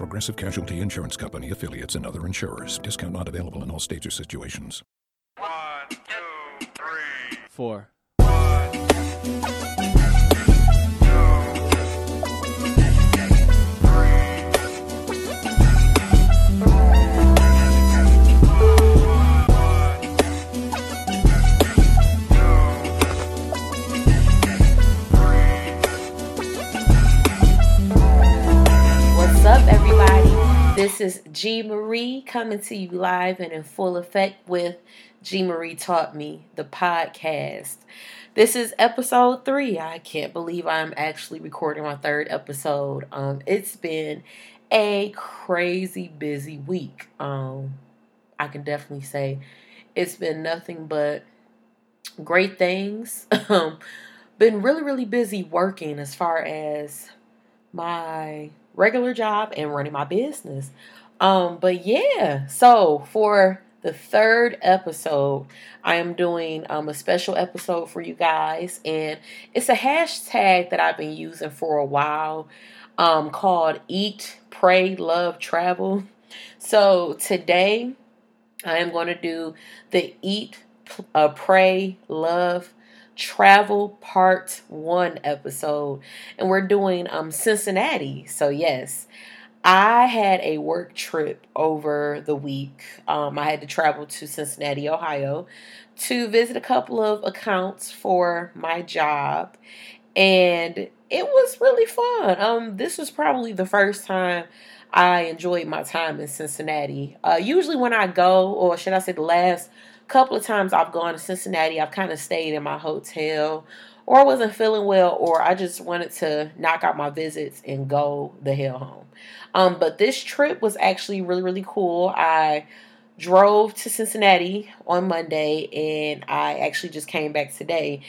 Progressive Casualty Insurance Company affiliates and other insurers. Discount not available in all states or situations. One, two, three. Four. This is G Marie coming to you live and in full effect with G Marie Taught Me, the podcast. This is episode three. I can't believe I'm actually recording my third episode. Um, it's been a crazy busy week. Um, I can definitely say it's been nothing but great things. Um, been really, really busy working as far as my regular job and running my business. Um, but yeah, so for the third episode, I am doing um, a special episode for you guys, and it's a hashtag that I've been using for a while um, called Eat, Pray, Love, Travel. So today, I am going to do the Eat, uh, Pray, Love, Travel Part 1 episode. And we're doing um Cincinnati. So yes, I had a work trip over the week. Um, I had to travel to Cincinnati, Ohio to visit a couple of accounts for my job. And it was really fun. Um, this was probably the first time I enjoyed my time in Cincinnati. Uh, usually when I go, or should I say the last couple of times I've gone to Cincinnati, I've kind of stayed in my hotel, or I wasn't feeling well, or I just wanted to knock out my visits and go the hell home. Um, but this trip was actually really, really cool. I drove to Cincinnati on Monday, and I actually just came back today.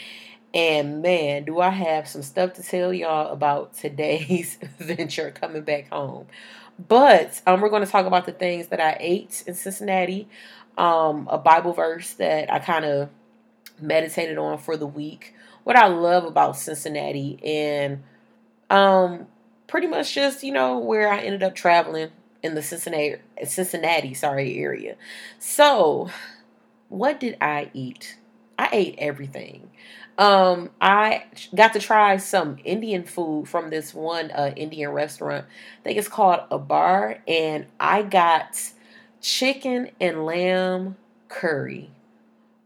And man, do I have some stuff to tell y'all about today's venture coming back home. But um, we're going to talk about the things that I ate in Cincinnati um, a Bible verse that I kind of meditated on for the week. What I love about Cincinnati and um, pretty much just you know where I ended up traveling in the Cincinnati Cincinnati sorry area. So, what did I eat? I ate everything. Um, I got to try some Indian food from this one uh, Indian restaurant. I think it's called a bar, and I got chicken and lamb curry.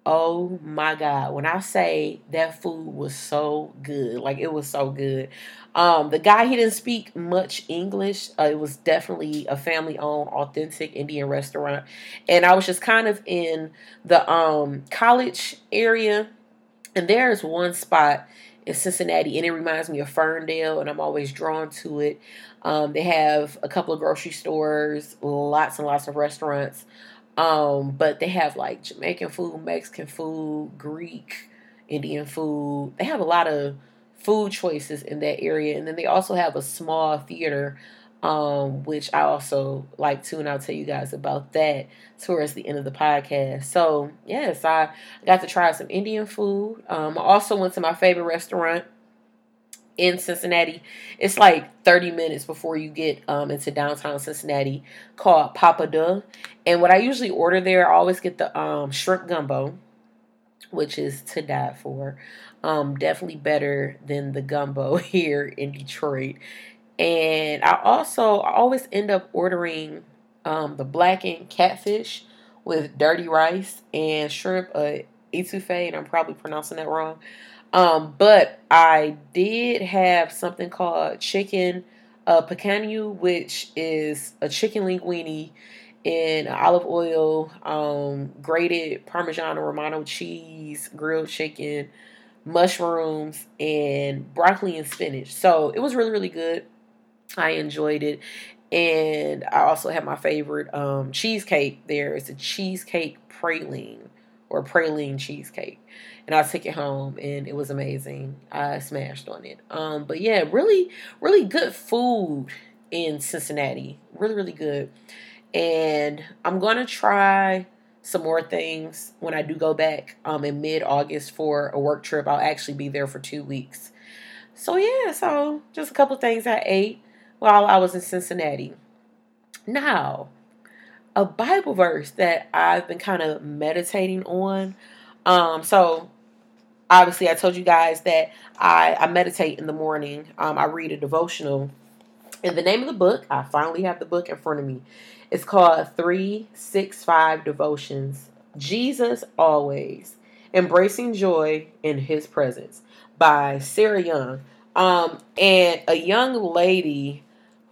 Oh my god, when I say that food was so good, like it was so good. Um the guy he didn't speak much English. Uh, it was definitely a family-owned authentic Indian restaurant. And I was just kind of in the um college area and there's one spot in Cincinnati, and it reminds me of Ferndale, and I'm always drawn to it. Um, they have a couple of grocery stores, lots and lots of restaurants, um, but they have like Jamaican food, Mexican food, Greek, Indian food. They have a lot of food choices in that area, and then they also have a small theater um, which I also like to, and I'll tell you guys about that towards the end of the podcast. So, yes, I got to try some Indian food. Um, I also went to my favorite restaurant in Cincinnati. It's like 30 minutes before you get um, into downtown Cincinnati called Pappadeaux. And what I usually order there, I always get the um, shrimp gumbo, which is to die for. Um, definitely better than the gumbo here in Detroit. And I also I always end up ordering um, the blackened catfish with dirty rice and shrimp uh, etouffee, and I'm probably pronouncing that wrong. Um, but I did have something called chicken uh, picanha, which is a chicken linguine in olive oil, um, grated Parmesan or Romano cheese, grilled chicken, mushrooms, and broccoli and spinach. So it was really, really good. I enjoyed it. and I also have my favorite um, cheesecake there. It's a cheesecake praline or praline cheesecake. And I took it home and it was amazing. I smashed on it. Um, but yeah, really, really good food in Cincinnati. Really, really good. And I'm gonna try some more things when I do go back um, in mid August for a work trip. I'll actually be there for two weeks. So yeah, so just a couple things I ate while I was in Cincinnati. Now, a Bible verse that I've been kind of meditating on. Um, so obviously, I told you guys that I, I meditate in the morning. Um, I read a devotional. And the name of the book, I finally have the book in front of me. It's called 365 Devotions Jesus Always Embracing Joy in His Presence by Sarah Young. Um, and a young lady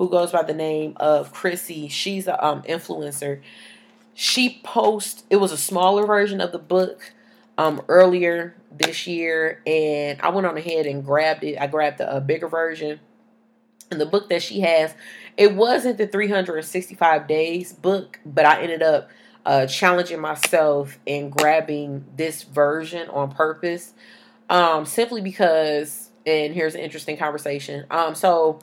who goes by the name of Chrissy. She's an um, influencer. She posts. It was a smaller version of the book um, earlier this year, and I went on ahead and grabbed it. I grabbed a, a bigger version. And the book that she has, it wasn't the 365 days book, but I ended up uh, challenging myself and grabbing this version on purpose, um, simply because. And here's an interesting conversation. Um, so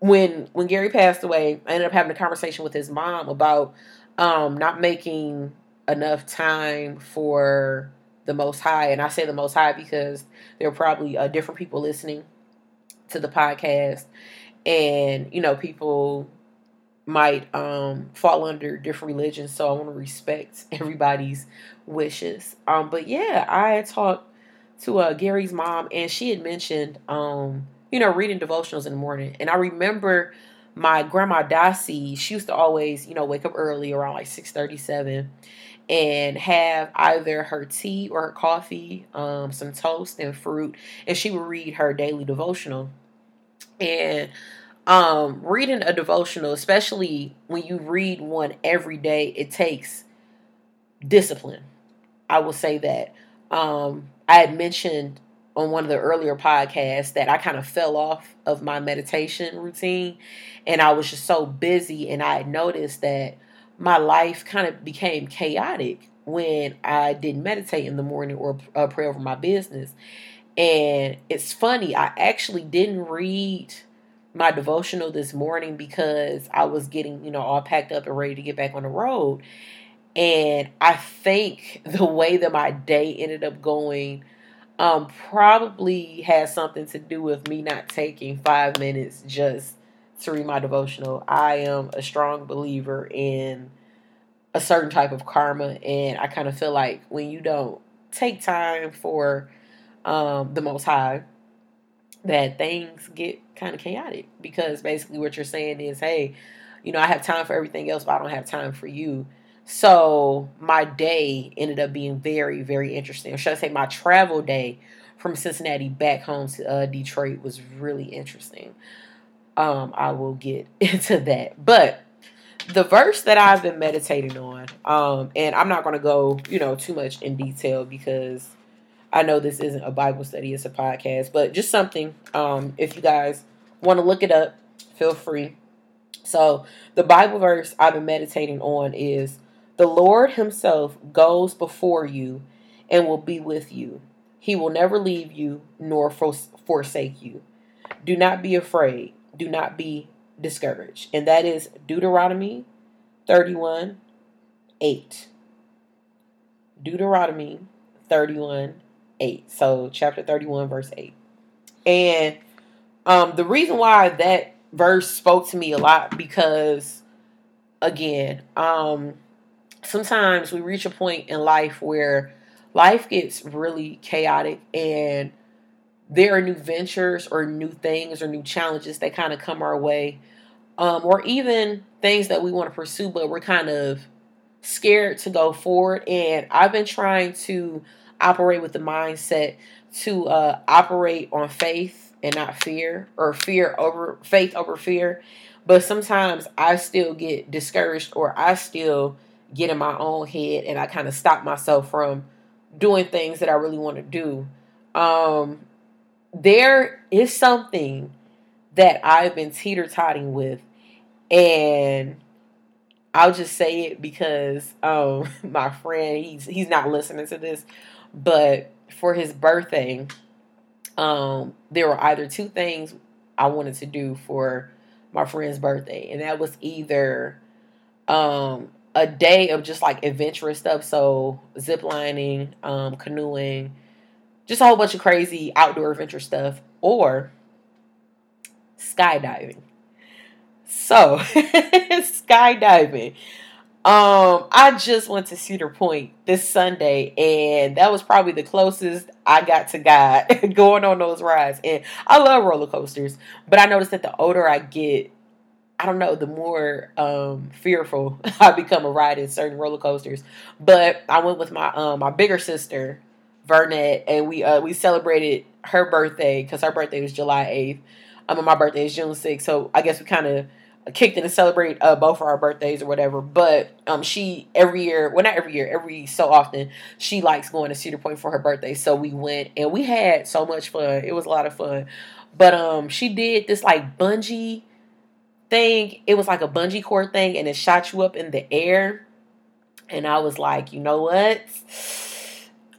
when when Gary passed away, I ended up having a conversation with his mom about um, not making enough time for the Most High, and I say the Most High because there are probably uh, different people listening to the podcast, and you know people might um, fall under different religions, so I want to respect everybody's wishes. Um, but yeah, I talked to uh, Gary's mom, and she had mentioned um, you know, reading devotionals in the morning. And I remember my grandma Dossie, she used to always, you know, wake up early around like 637 and have either her tea or her coffee, um, some toast and fruit, and she would read her daily devotional. And um, reading a devotional, especially when you read one every day, it takes discipline. I will say that. Um, I had mentioned on one of the earlier podcasts that I kind of fell off of my meditation routine and I was just so busy and I noticed that my life kind of became chaotic when I didn't meditate in the morning or uh, pray over my business. And it's funny, I actually didn't read my devotional this morning because I was getting, you know, all packed up and ready to get back on the road. And I think the way that my day ended up going um, probably has something to do with me not taking five minutes just to read my devotional. I am a strong believer in a certain type of karma, and I kind of feel like when you don't take time for um, the Most High, that things get kind of chaotic because basically what you're saying is, hey, you know, I have time for everything else, but I don't have time for you. So my day ended up being very, very interesting. Or should I say my travel day from Cincinnati back home to uh, Detroit was really interesting. Um, I will get into that. But the verse that I've been meditating on, um, and I'm not going to go, you know, too much in detail because I know this isn't a Bible study, it's a podcast, but just something. Um, if you guys want to look it up, feel free. So, the Bible verse I've been meditating on is the Lord Himself goes before you and will be with you. He will never leave you nor forsake you. Do not be afraid. Do not be discouraged. And that is Deuteronomy 31 8. Deuteronomy 31 8. So, chapter 31, verse 8. And um, the reason why that verse spoke to me a lot because, again, um, sometimes we reach a point in life where life gets really chaotic and there are new ventures or new things or new challenges that kind of come our way um, or even things that we want to pursue but we're kind of scared to go forward. And i've been trying to operate with the mindset to uh, operate on faith and not fear or fear over faith over fear. But sometimes i still get discouraged or i still get in my own head and I kind of stop myself from doing things that I really want to do. Um, there is something that I've been teeter totting with, And I'll just say it because um my friend he's he's not listening to this, but for his birthday, um there were either two things I wanted to do for my friend's birthday, and that was either um a day of just like adventurous stuff, so zip lining, um, canoeing, just a whole bunch of crazy outdoor adventure stuff, or skydiving. So, skydiving. Um, I just went to Cedar Point this Sunday, and that was probably the closest I got to God going on those rides. And I love roller coasters, but I noticed that the older I get, I don't know, the more um, fearful I become of riding certain roller coasters. But I went with my um, my bigger sister, Vernette, and we uh, we celebrated her birthday because her birthday was July eighth. Um, and my birthday is June sixth, so I guess we kind of kicked in to celebrate uh, both of our birthdays or whatever. But um, she every year, well, not every year, every so often, she likes going to Cedar Point for her birthday. So we went and we had so much fun. It was a lot of fun. But um, she did this like bungee thing. It was like a bungee cord thing, and it shot you up in the air. And I was like, you know what?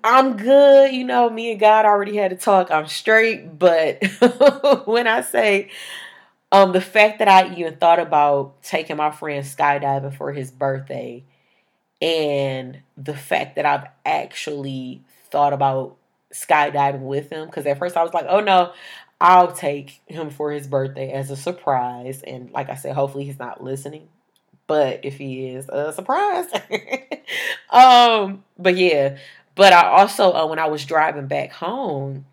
I'm good. You know, me and God already had to talk. I'm straight. But when I say um, the fact that I even thought about taking my friend skydiving for his birthday, and the fact that I've actually thought about skydiving with him, because at first I was like, oh no, I'll take him for his birthday as a surprise. And like I said, hopefully he's not listening. But if he is, a surprise. um, but yeah. But I also, uh, when I was driving back home,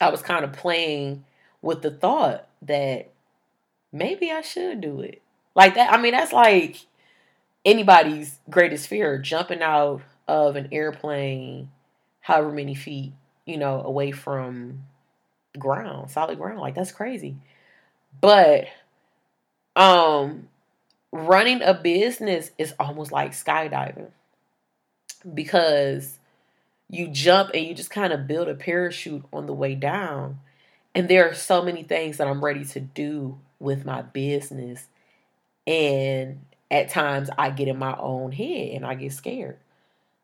I was kind of playing with the thought that maybe I should do it. Like that. I mean, that's like anybody's greatest fear jumping out of an airplane, however many feet, you know, away from ground, solid ground. Like that's crazy. But um running a business is almost like skydiving because you jump and you just kind of build a parachute on the way down. And there are so many things that I'm ready to do with my business. And at times I get in my own head and I get scared.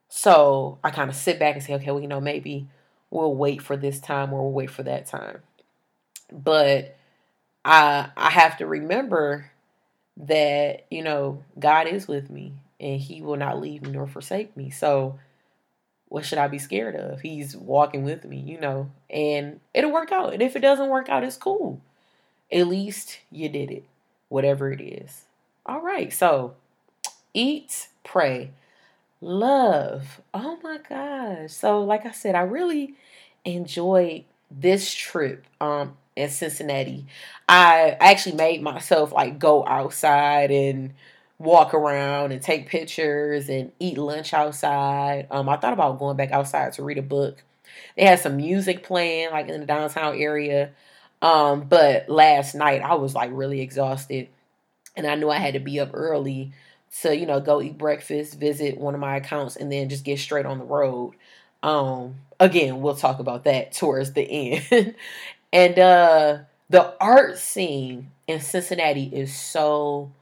So I kind of sit back and say, okay, well, you know, maybe we'll wait for this time or we'll wait for that time. But I I have to remember that, you know, God is with me and he will not leave me nor forsake me. So what should I be scared of? He's walking with me, you know, and it'll work out. And if it doesn't work out, it's cool. At least you did it, whatever it is. All right, so eat, pray, love. Oh my gosh. So, like I said, I really enjoyed this trip um in Cincinnati. I actually made myself like go outside and walk around and take pictures and eat lunch outside. Um, I thought about going back outside to read a book. They had some music playing like in the downtown area. Um, but last night I was like really exhausted and I knew I had to be up early to, you know, go eat breakfast, visit one of my accounts, and then just get straight on the road. Um, again, we'll talk about that towards the end. and uh the art scene in Cincinnati is so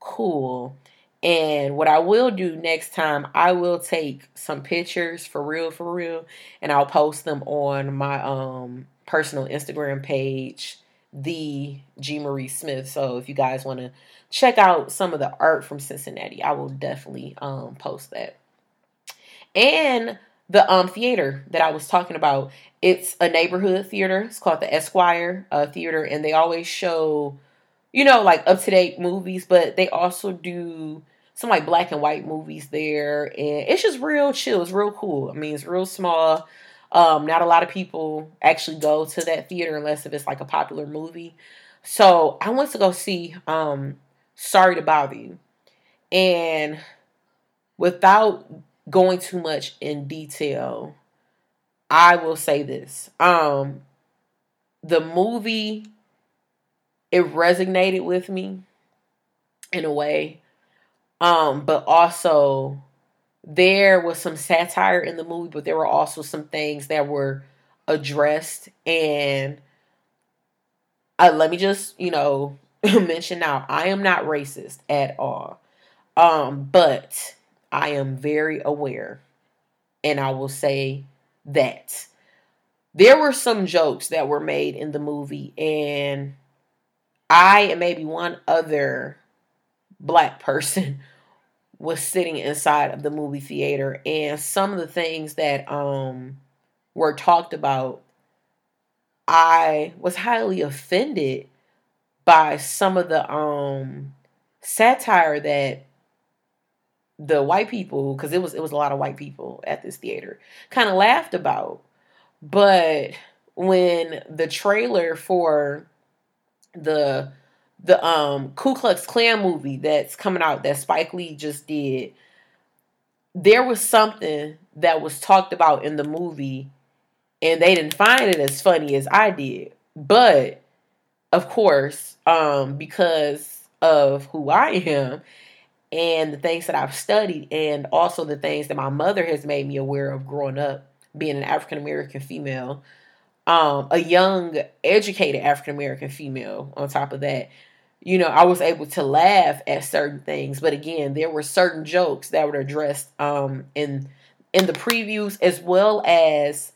cool. And what I will do next time, I will take some pictures for real, for real, and I'll post them on my um personal Instagram page, the G Marie Smith. So if you guys want to check out some of the art from Cincinnati, I will definitely um post that. And the um theater that I was talking about, it's a neighborhood theater. It's called the Esquire uh, Theater, and they always show you know, like up to date movies, but they also do some like black and white movies there, and it's just real chill. It's real cool. I mean, it's real small. Um, not a lot of people actually go to that theater unless if it's like a popular movie. So I went to go see um, Sorry to Bother You, and without going too much in detail, I will say this: um, the movie it resonated with me in a way. Um, but also there was some satire in the movie, but there were also some things that were addressed. And uh, let me just, you know, mention now, I am not racist at all. Um, but I am very aware, and I will say that there were some jokes that were made in the movie, and I and maybe one other black person was sitting inside of the movie theater, and some of the things that um were talked about, I was highly offended by some of the um satire that the white people because it was it was a lot of white people at this theater kind of laughed about. But when the trailer for the the um Ku Klux Klan movie that's coming out that Spike Lee just did there was something that was talked about in the movie and they didn't find it as funny as I did. But of course um because of who I am and the things that I've studied, and also the things that my mother has made me aware of growing up, being an African American female, um, a young, educated African American female. On top of that, you know, I was able to laugh at certain things, but again, there were certain jokes that were addressed um, in in the previews as well as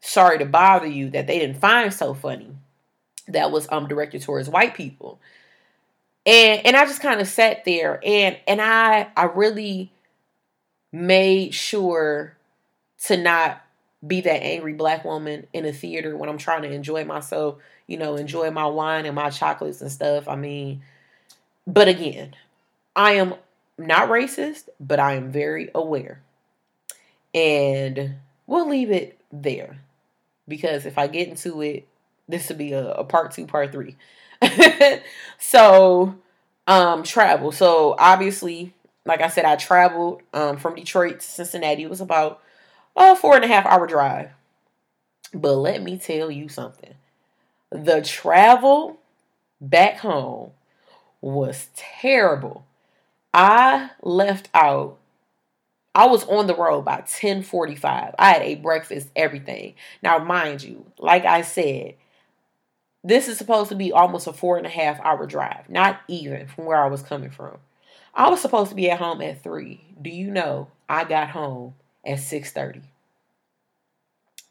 "Sorry to Bother You" that they didn't find so funny. That was um directed towards white people and and I just kind of sat there and and I I really made sure to not be that angry black woman in a theater when I'm trying to enjoy myself, you know, enjoy my wine and my chocolates and stuff. I mean, but again, I am not racist, but I am very aware. And we'll leave it there because if I get into it, this would be a, a part two, part three. so, um, travel. So obviously, like I said, I traveled um from Detroit to Cincinnati. It was about a four and a half hour drive. But let me tell you something. The travel back home was terrible. I left out I was on the road by 1045. I had a breakfast, everything. Now, mind you, like I said, this is supposed to be almost a four and a half hour drive, not even from where I was coming from. I was supposed to be at home at three. Do you know I got home at six thirty?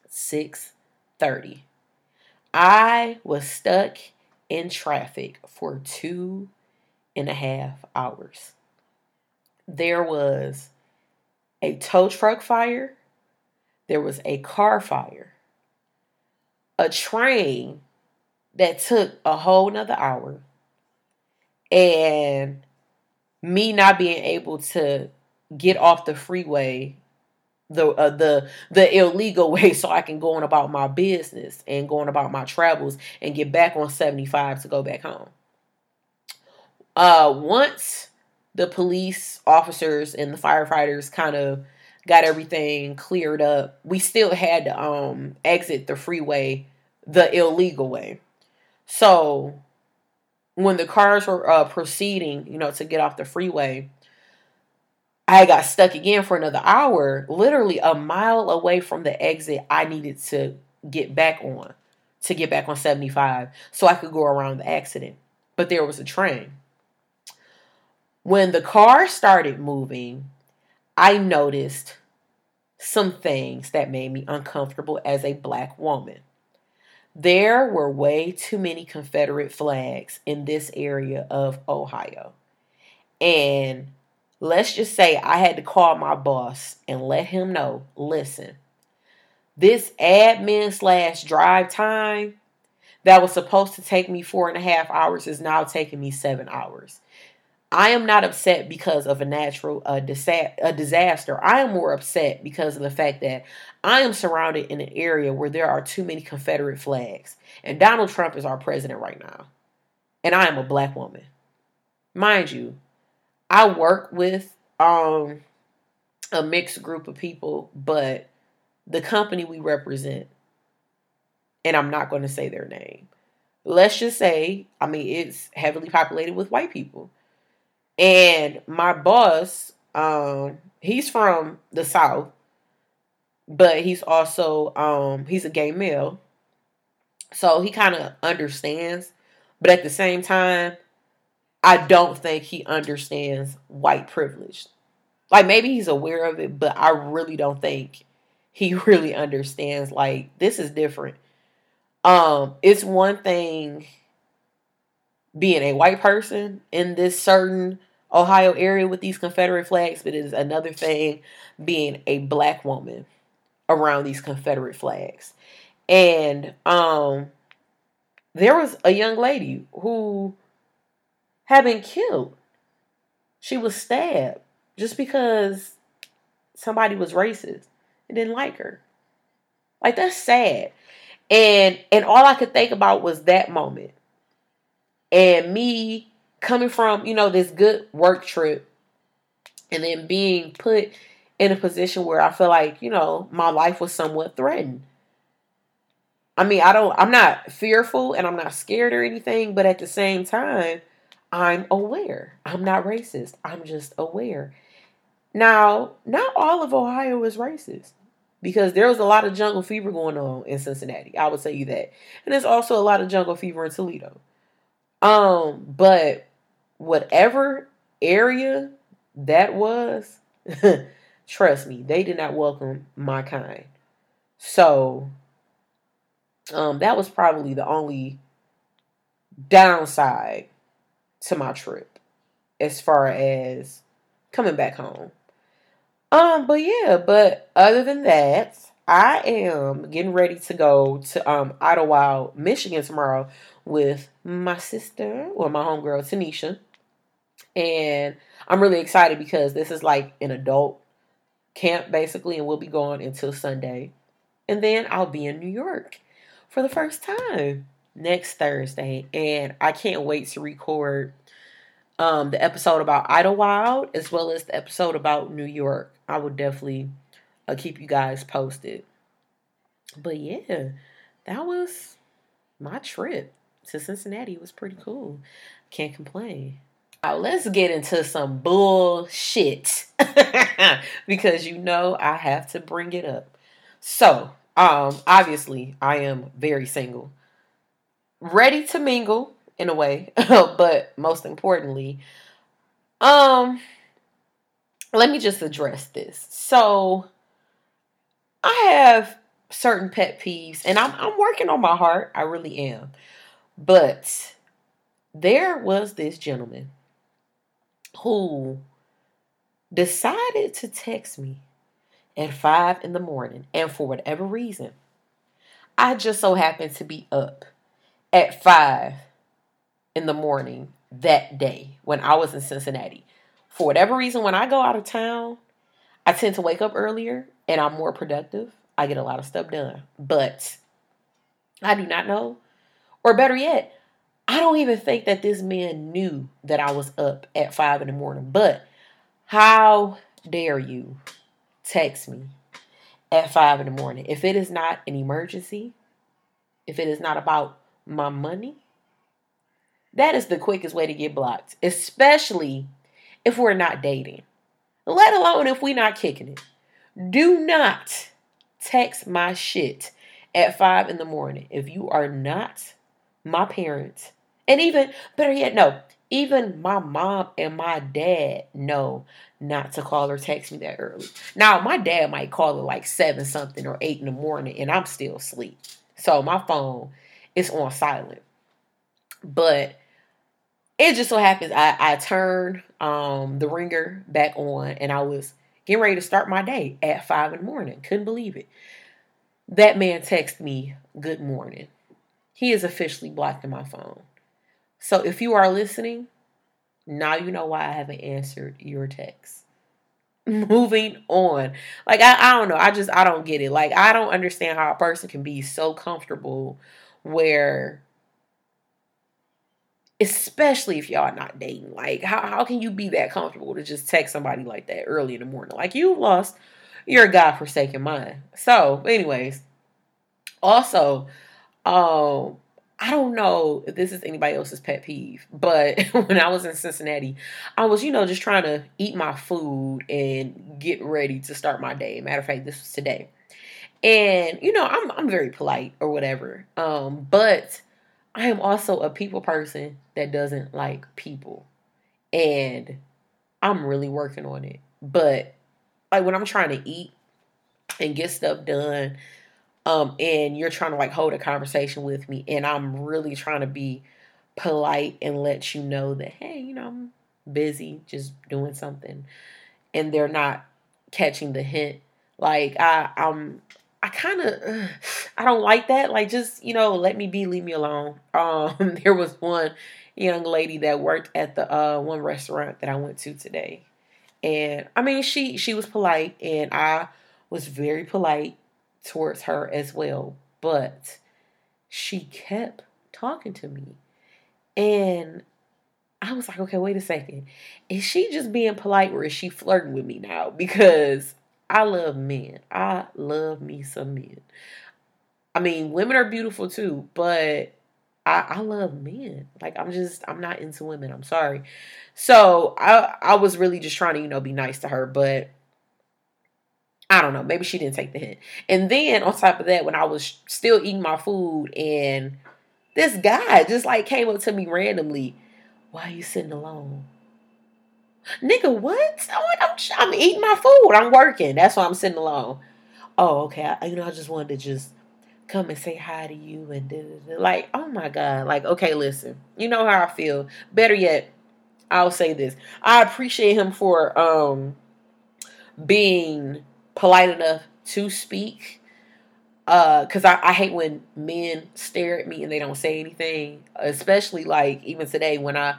Six thirty. I was stuck in traffic for two and a half hours. There was a tow truck fire. There was a car fire. A train that took a whole nother hour and me not being able to get off the freeway the uh, the the illegal way so I can go on about my business and going about my travels and get back on 75 to go back home. Uh once the police officers and the firefighters kind of got everything cleared up, we still had to um exit the freeway the illegal way. So when the cars were uh, proceeding, you know, to get off the freeway, I got stuck again for another hour, literally a mile away from the exit I needed to get back on, to get back on 75 so I could go around the accident. But there was a train. When the car started moving, I noticed some things that made me uncomfortable as a black woman. There were way too many Confederate flags in this area of Ohio. And let's just say I had to call my boss and let him know listen, this admin slash drive time that was supposed to take me four and a half hours is now taking me seven hours. I am not upset because of a natural uh, disa- a disaster. I am more upset because of the fact that I am surrounded in an area where there are too many Confederate flags. And Donald Trump is our president right now. And I am a black woman. Mind you, I work with um, a mixed group of people, but the company we represent, and I'm not going to say their name, let's just say, I mean, it's heavily populated with white people and my boss, um, he's from the South, but he's also um he's a gay male. So he kind of understands, but at the same time, I don't think he understands white privilege. Like maybe he's aware of it, but I really don't think he really understands like this is different. Um it's one thing being a white person in this certain Ohio area with these Confederate flags, but it is another thing being a black woman around these Confederate flags. And um there was a young lady who had been killed. She was stabbed just because somebody was racist and didn't like her. Like that's sad. And and all I could think about was that moment. And me coming from, you know, this good work trip and then being put in a position where I feel like, you know, my life was somewhat threatened. I mean, I don't I'm not fearful and I'm not scared or anything, but at the same time, I'm aware. I'm not racist. I'm just aware. Now, not all of Ohio is racist because there was a lot of jungle fever going on in Cincinnati. I would tell you that. And there's also a lot of jungle fever in Toledo. Um, but whatever area that was, trust me, they did not welcome my kind. So, um, that was probably the only downside to my trip as far as coming back home. Um, but yeah, but other than that, I am getting ready to go to um Idlewild, Michigan tomorrow with my sister or my homegirl Tanisha. And I'm really excited because this is like an adult camp basically, and we'll be going until Sunday. And then I'll be in New York for the first time next Thursday. And I can't wait to record um, the episode about Idlewild as well as the episode about New York. I will definitely uh, keep you guys posted. But yeah, that was my trip to Cincinnati. It was pretty cool. Can't complain. Now let's get into some bullshit because you know I have to bring it up. So, um, obviously I am very single, ready to mingle in a way, but most importantly, um, let me just address this. So, I have certain pet peeves, and I'm I'm working on my heart. I really am, but there was this gentleman who decided to text me at five in the morning, and for whatever reason, I just so happened to be up at five in the morning that day when I was in Cincinnati. For whatever reason, when I go out of town, I tend to wake up earlier and I'm more productive. I get a lot of stuff done. But I do not know, or better yet, I don't even think that this man knew that I was up at five in the morning. But how dare you text me at five in the morning? If it is not an emergency, if it is not about my money, that is the quickest way to get blocked, especially if we're not dating, let alone if we're not kicking it. Do not text my shit at five in the morning if you are not my parents. And even better yet, no, even my mom and my dad know not to call or text me that early. Now, my dad might call it like seven something or eight in the morning, and I'm still asleep. So my phone is on silent. But it just so happens I, I turned um, the ringer back on and I was getting ready to start my day at five in the morning. Couldn't believe it. That man texted me, Good morning. He is officially blocked in my phone. So if you are listening, now you know why I haven't answered your text. Moving on. Like I, I don't know. I just I don't get it. Like I don't understand how a person can be so comfortable where especially if y'all not dating. Like, how, how can you be that comfortable to just text somebody like that early in the morning? Like, you lost your godforsaken mind. So, anyways, also, um, I don't know if this is anybody else's pet peeve, but when I was in Cincinnati, I was, you know, just trying to eat my food and get ready to start my day. Matter of fact, this was today. And, you know, I'm I'm very polite or whatever. Um, but I am also a people person that doesn't like people. And I'm really working on it. But like when I'm trying to eat and get stuff done, um, and you're trying to like hold a conversation with me, and I'm really trying to be polite and let you know that, hey, you know, I'm busy just doing something, and they're not catching the hint. Like I, I'm I kind of I don't like that. Like just, you know, let me be, leave me alone. Um there was one young lady that worked at the uh one restaurant that I went to today. And I mean, she she was polite and I was very polite towards her as well, but she kept talking to me. And I was like, okay, wait a second. Is she just being polite or is she flirting with me now? Because I love men. I love me some men. I mean, women are beautiful too, but I, I love men. Like I'm just I'm not into women. I'm sorry. So I I was really just trying to, you know, be nice to her, but I don't know, maybe she didn't take the hint. And then on top of that, when I was still eating my food and this guy just like came up to me randomly, why are you sitting alone? Nigga, what? I'm, I'm eating my food. I'm working. That's why I'm sitting alone. Oh, okay. I, you know, I just wanted to just come and say hi to you and da, da, da. like, oh my god. Like, okay, listen. You know how I feel. Better yet, I'll say this. I appreciate him for um being polite enough to speak. Uh, cause I, I hate when men stare at me and they don't say anything. Especially like even today when I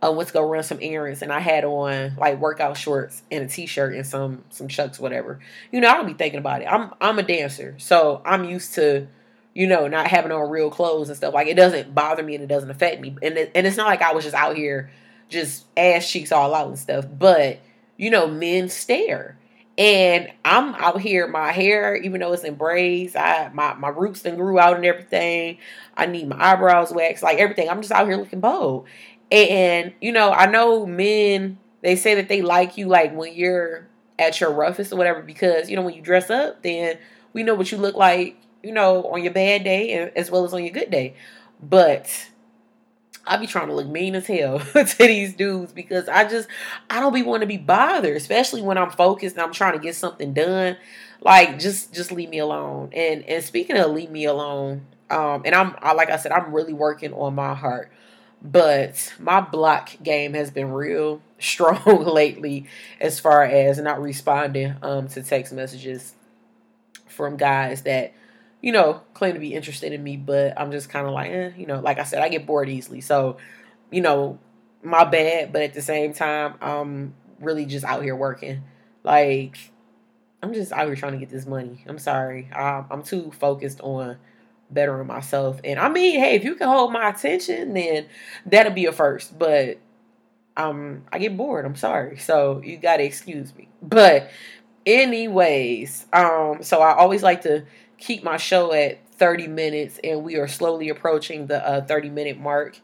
I went to go run some errands and I had on like workout shorts and a t-shirt and some some chucks whatever. You know, I don't be thinking about it. I'm I'm a dancer. So I'm used to you know, not having on real clothes and stuff. Like it doesn't bother me and it doesn't affect me. And it, and it's not like I was just out here just ass cheeks all out and stuff, but you know, men stare. And I'm out here, my hair, even though it's in braids, I my, my roots then grew out and everything. I need my eyebrows waxed, like everything. I'm just out here looking bold. And, you know, I know men, they say that they like you like when you're at your roughest or whatever because, you know, when you dress up, then we know what you look like, you know, on your bad day as well as on your good day. But I be trying to look mean as hell to these dudes because I just I don't be want to be bothered, especially when I'm focused and I'm trying to get something done. Like just just leave me alone. And and speaking of leave me alone, um, and I'm I, like I said, I'm really working on my heart. But my block game has been real strong lately as far as not responding um, to text messages from guys that, you know, claim to be interested in me, but I'm just kind of like, eh, you know, like I said, I get bored easily. So, you know, my bad, but at the same time, I'm really just out here working. Like, I'm just out here trying to get this money. I'm sorry. I'm, I'm too focused on bettering myself. And I mean, hey, if you can hold my attention, then that'll be a first. But um, I get bored. I'm sorry. So you gotta excuse me. But anyways, um, so I always like to keep my show at 30 minutes, and we are slowly approaching the uh, 30 minute mark.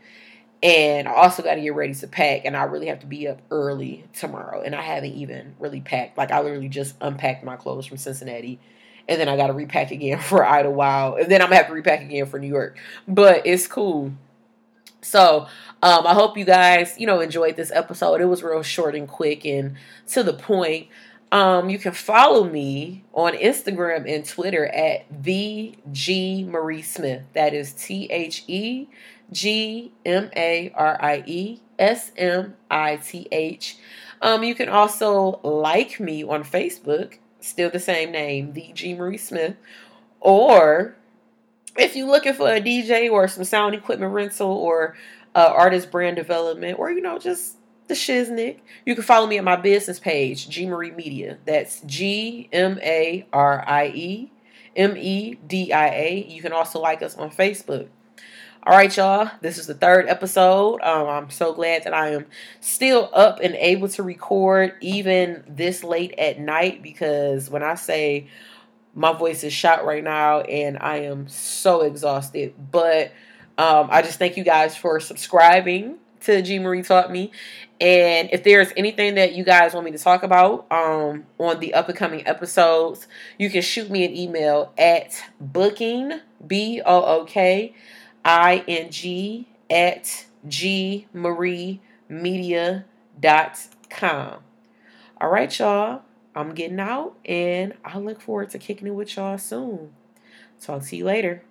And I also got to get ready to pack, and I really have to be up early tomorrow. And I haven't even really packed. Like I literally just unpacked my clothes from Cincinnati and then I got to repack again for Idlewild, and then I'm gonna have to repack again for New York. But it's cool. So um, I hope you guys, you know, enjoyed this episode. It was real short and quick and to the point. Um, you can follow me on Instagram and Twitter at the G Marie Smith. That is T H E G M A R I E S M I T H. Um, you can also like me on Facebook still the same name, the G Marie Smith. Or if you're looking for a DJ or some sound equipment rental or uh, artist brand development or, you know, just the shiznick, you can follow me at my business page, G Marie Media. That's G M A R I E M E D I A. You can also like us on Facebook. All right, y'all. This is the third episode. Um, I'm so glad that I am still up and able to record even this late at night because when I say my voice is shot right now and I am so exhausted, but um, I just thank you guys for subscribing to G Marie Taught Me. And if there's anything that you guys want me to talk about um, on the up and coming episodes, you can shoot me an email at booking, B O O K I N G, at gmariemedia.com. All right, y'all. I'm getting out and I look forward to kicking it with y'all soon. Talk to you later.